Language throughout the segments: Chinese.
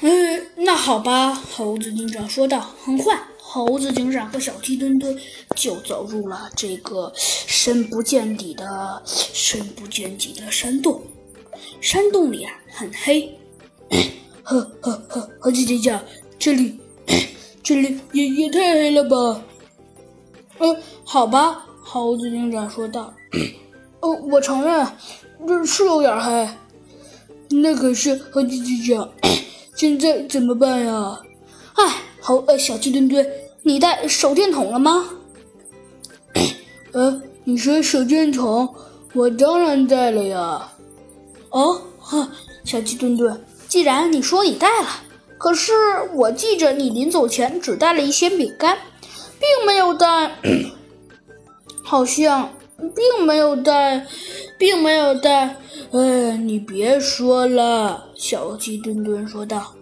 嗯，那好吧，猴子警长说道。很快，猴子警长和小鸡墩墩就走入了这个深不见底的、深不见底的山洞。山洞里啊，很黑。呵呵呵，猴子警长，这里，这里也也太黑了吧？呃，好吧，猴子警长说道。呃，我承认，这是有点黑。那可是猴子警长。现在怎么办呀？哎，猴呃，小鸡墩墩，你带手电筒了吗？呃，你说手电筒，我当然带了呀。哦，呵，小鸡墩墩，既然你说你带了，可是我记着你临走前只带了一些饼干，并没有带，好像并没有带，并没有带。哎，你别说了，小鸡墩墩说道。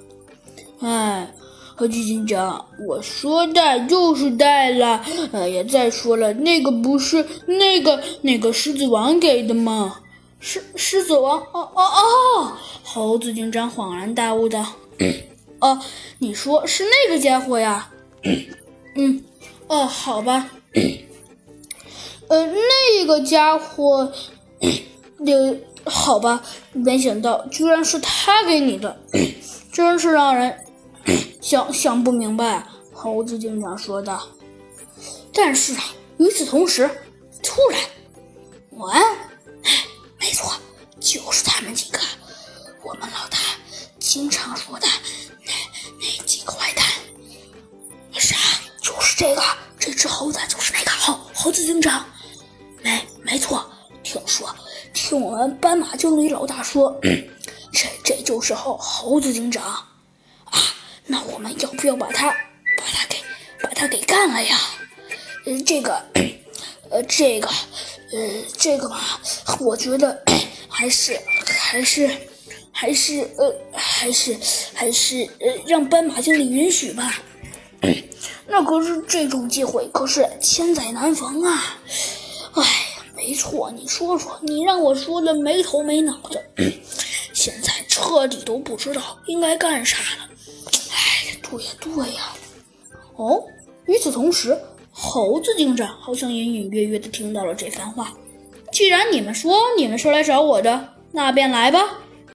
哎，猴子警长，我说带就是带了。哎呀，再说了，那个不是那个那个狮子王给的吗？狮狮子王？哦哦哦！猴子警长恍然大悟道：“ 哦，你说是那个家伙呀？嗯，哦，好吧。呃，那个家伙，呃。”好吧，没想到居然是他给你的，真是让人 想想不明白。猴子警长说道。但是啊，与此同时，突然，喂，没错，就是他们几个，我们老大经常说的那那几个坏蛋。啥？就是这个，这只猴子就是那个猴猴子警长。没，没错，听说。听我们斑马经理老大说，这这就是猴猴子警长啊！那我们要不要把他把他给把他给干了呀？呃，这个，呃，这个，呃，这个嘛，我觉得 还是还是还是呃还是还是呃让斑马经理允许吧。那可是这种机会可是千载难逢啊！哎。没错，你说说，你让我说的没头没脑的，现在彻底都不知道应该干啥了。哎，对呀对呀。哦，与此同时，猴子警长好像隐隐约约的听到了这番话。既然你们说你们是来找我的，那便来吧。